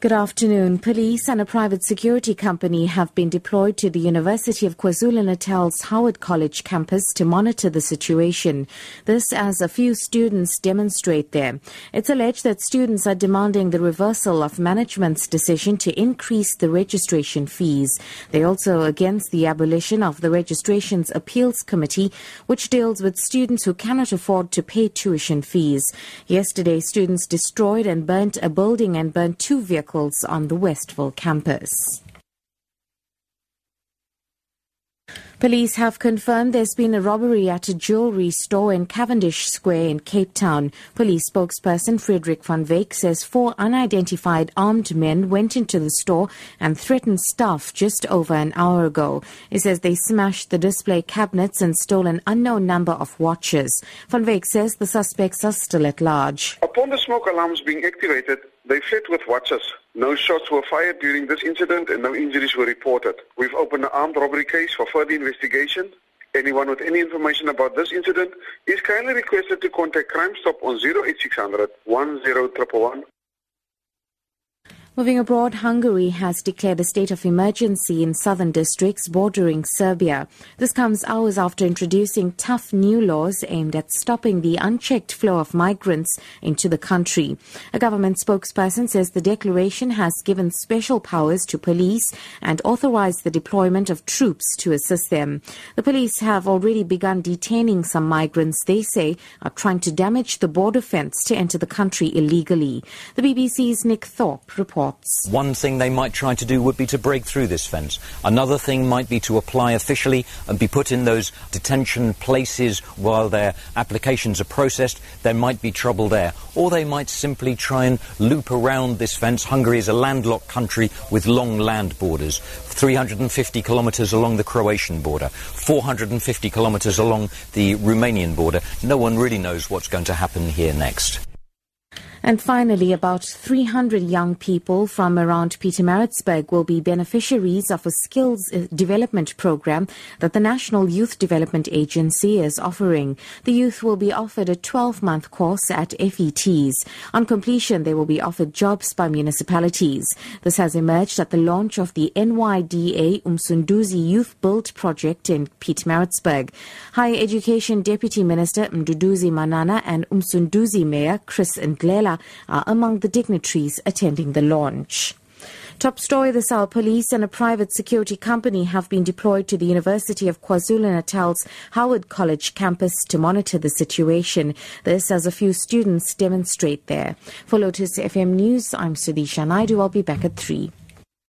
Good afternoon. Police and a private security company have been deployed to the University of KwaZulu-Natal's Howard College campus to monitor the situation. This as a few students demonstrate there. It's alleged that students are demanding the reversal of management's decision to increase the registration fees. They're also against the abolition of the registration's appeals committee, which deals with students who cannot afford to pay tuition fees. Yesterday, students destroyed and burnt a building and burnt two vehicles on the Westville campus. Police have confirmed there's been a robbery at a jewelry store in Cavendish Square in Cape Town. Police spokesperson Frederick van Wyk says four unidentified armed men went into the store and threatened staff just over an hour ago. He says they smashed the display cabinets and stole an unknown number of watches. Van Wyk says the suspects are still at large. Upon the smoke alarms being activated, they fled with watches. No shots were fired during this incident and no injuries were reported. We've opened an armed robbery case for further investigation. Anyone with any information about this incident is kindly requested to contact Crime Stop on 08600 10111 Moving abroad, Hungary has declared a state of emergency in southern districts bordering Serbia. This comes hours after introducing tough new laws aimed at stopping the unchecked flow of migrants into the country. A government spokesperson says the declaration has given special powers to police and authorized the deployment of troops to assist them. The police have already begun detaining some migrants they say are trying to damage the border fence to enter the country illegally. The BBC's Nick Thorpe reports. One thing they might try to do would be to break through this fence. Another thing might be to apply officially and be put in those detention places while their applications are processed. There might be trouble there. Or they might simply try and loop around this fence. Hungary is a landlocked country with long land borders. 350 kilometres along the Croatian border, 450 kilometres along the Romanian border. No one really knows what's going to happen here next. And finally, about 300 young people from around Pietermaritzburg will be beneficiaries of a skills uh, development program that the National Youth Development Agency is offering. The youth will be offered a 12-month course at FETs. On completion, they will be offered jobs by municipalities. This has emerged at the launch of the NYDA Umsunduzi Youth Build project in Pietermaritzburg. Higher Education Deputy Minister Mduduzi Manana and Umsunduzi Mayor Chris Ndlela are among the dignitaries attending the launch. Top story the hour. Police and a private security company have been deployed to the University of KwaZulu-Natal's Howard College campus to monitor the situation. This as a few students demonstrate there. For Lotus FM News, I'm Sudisha Naidu. I'll be back at 3.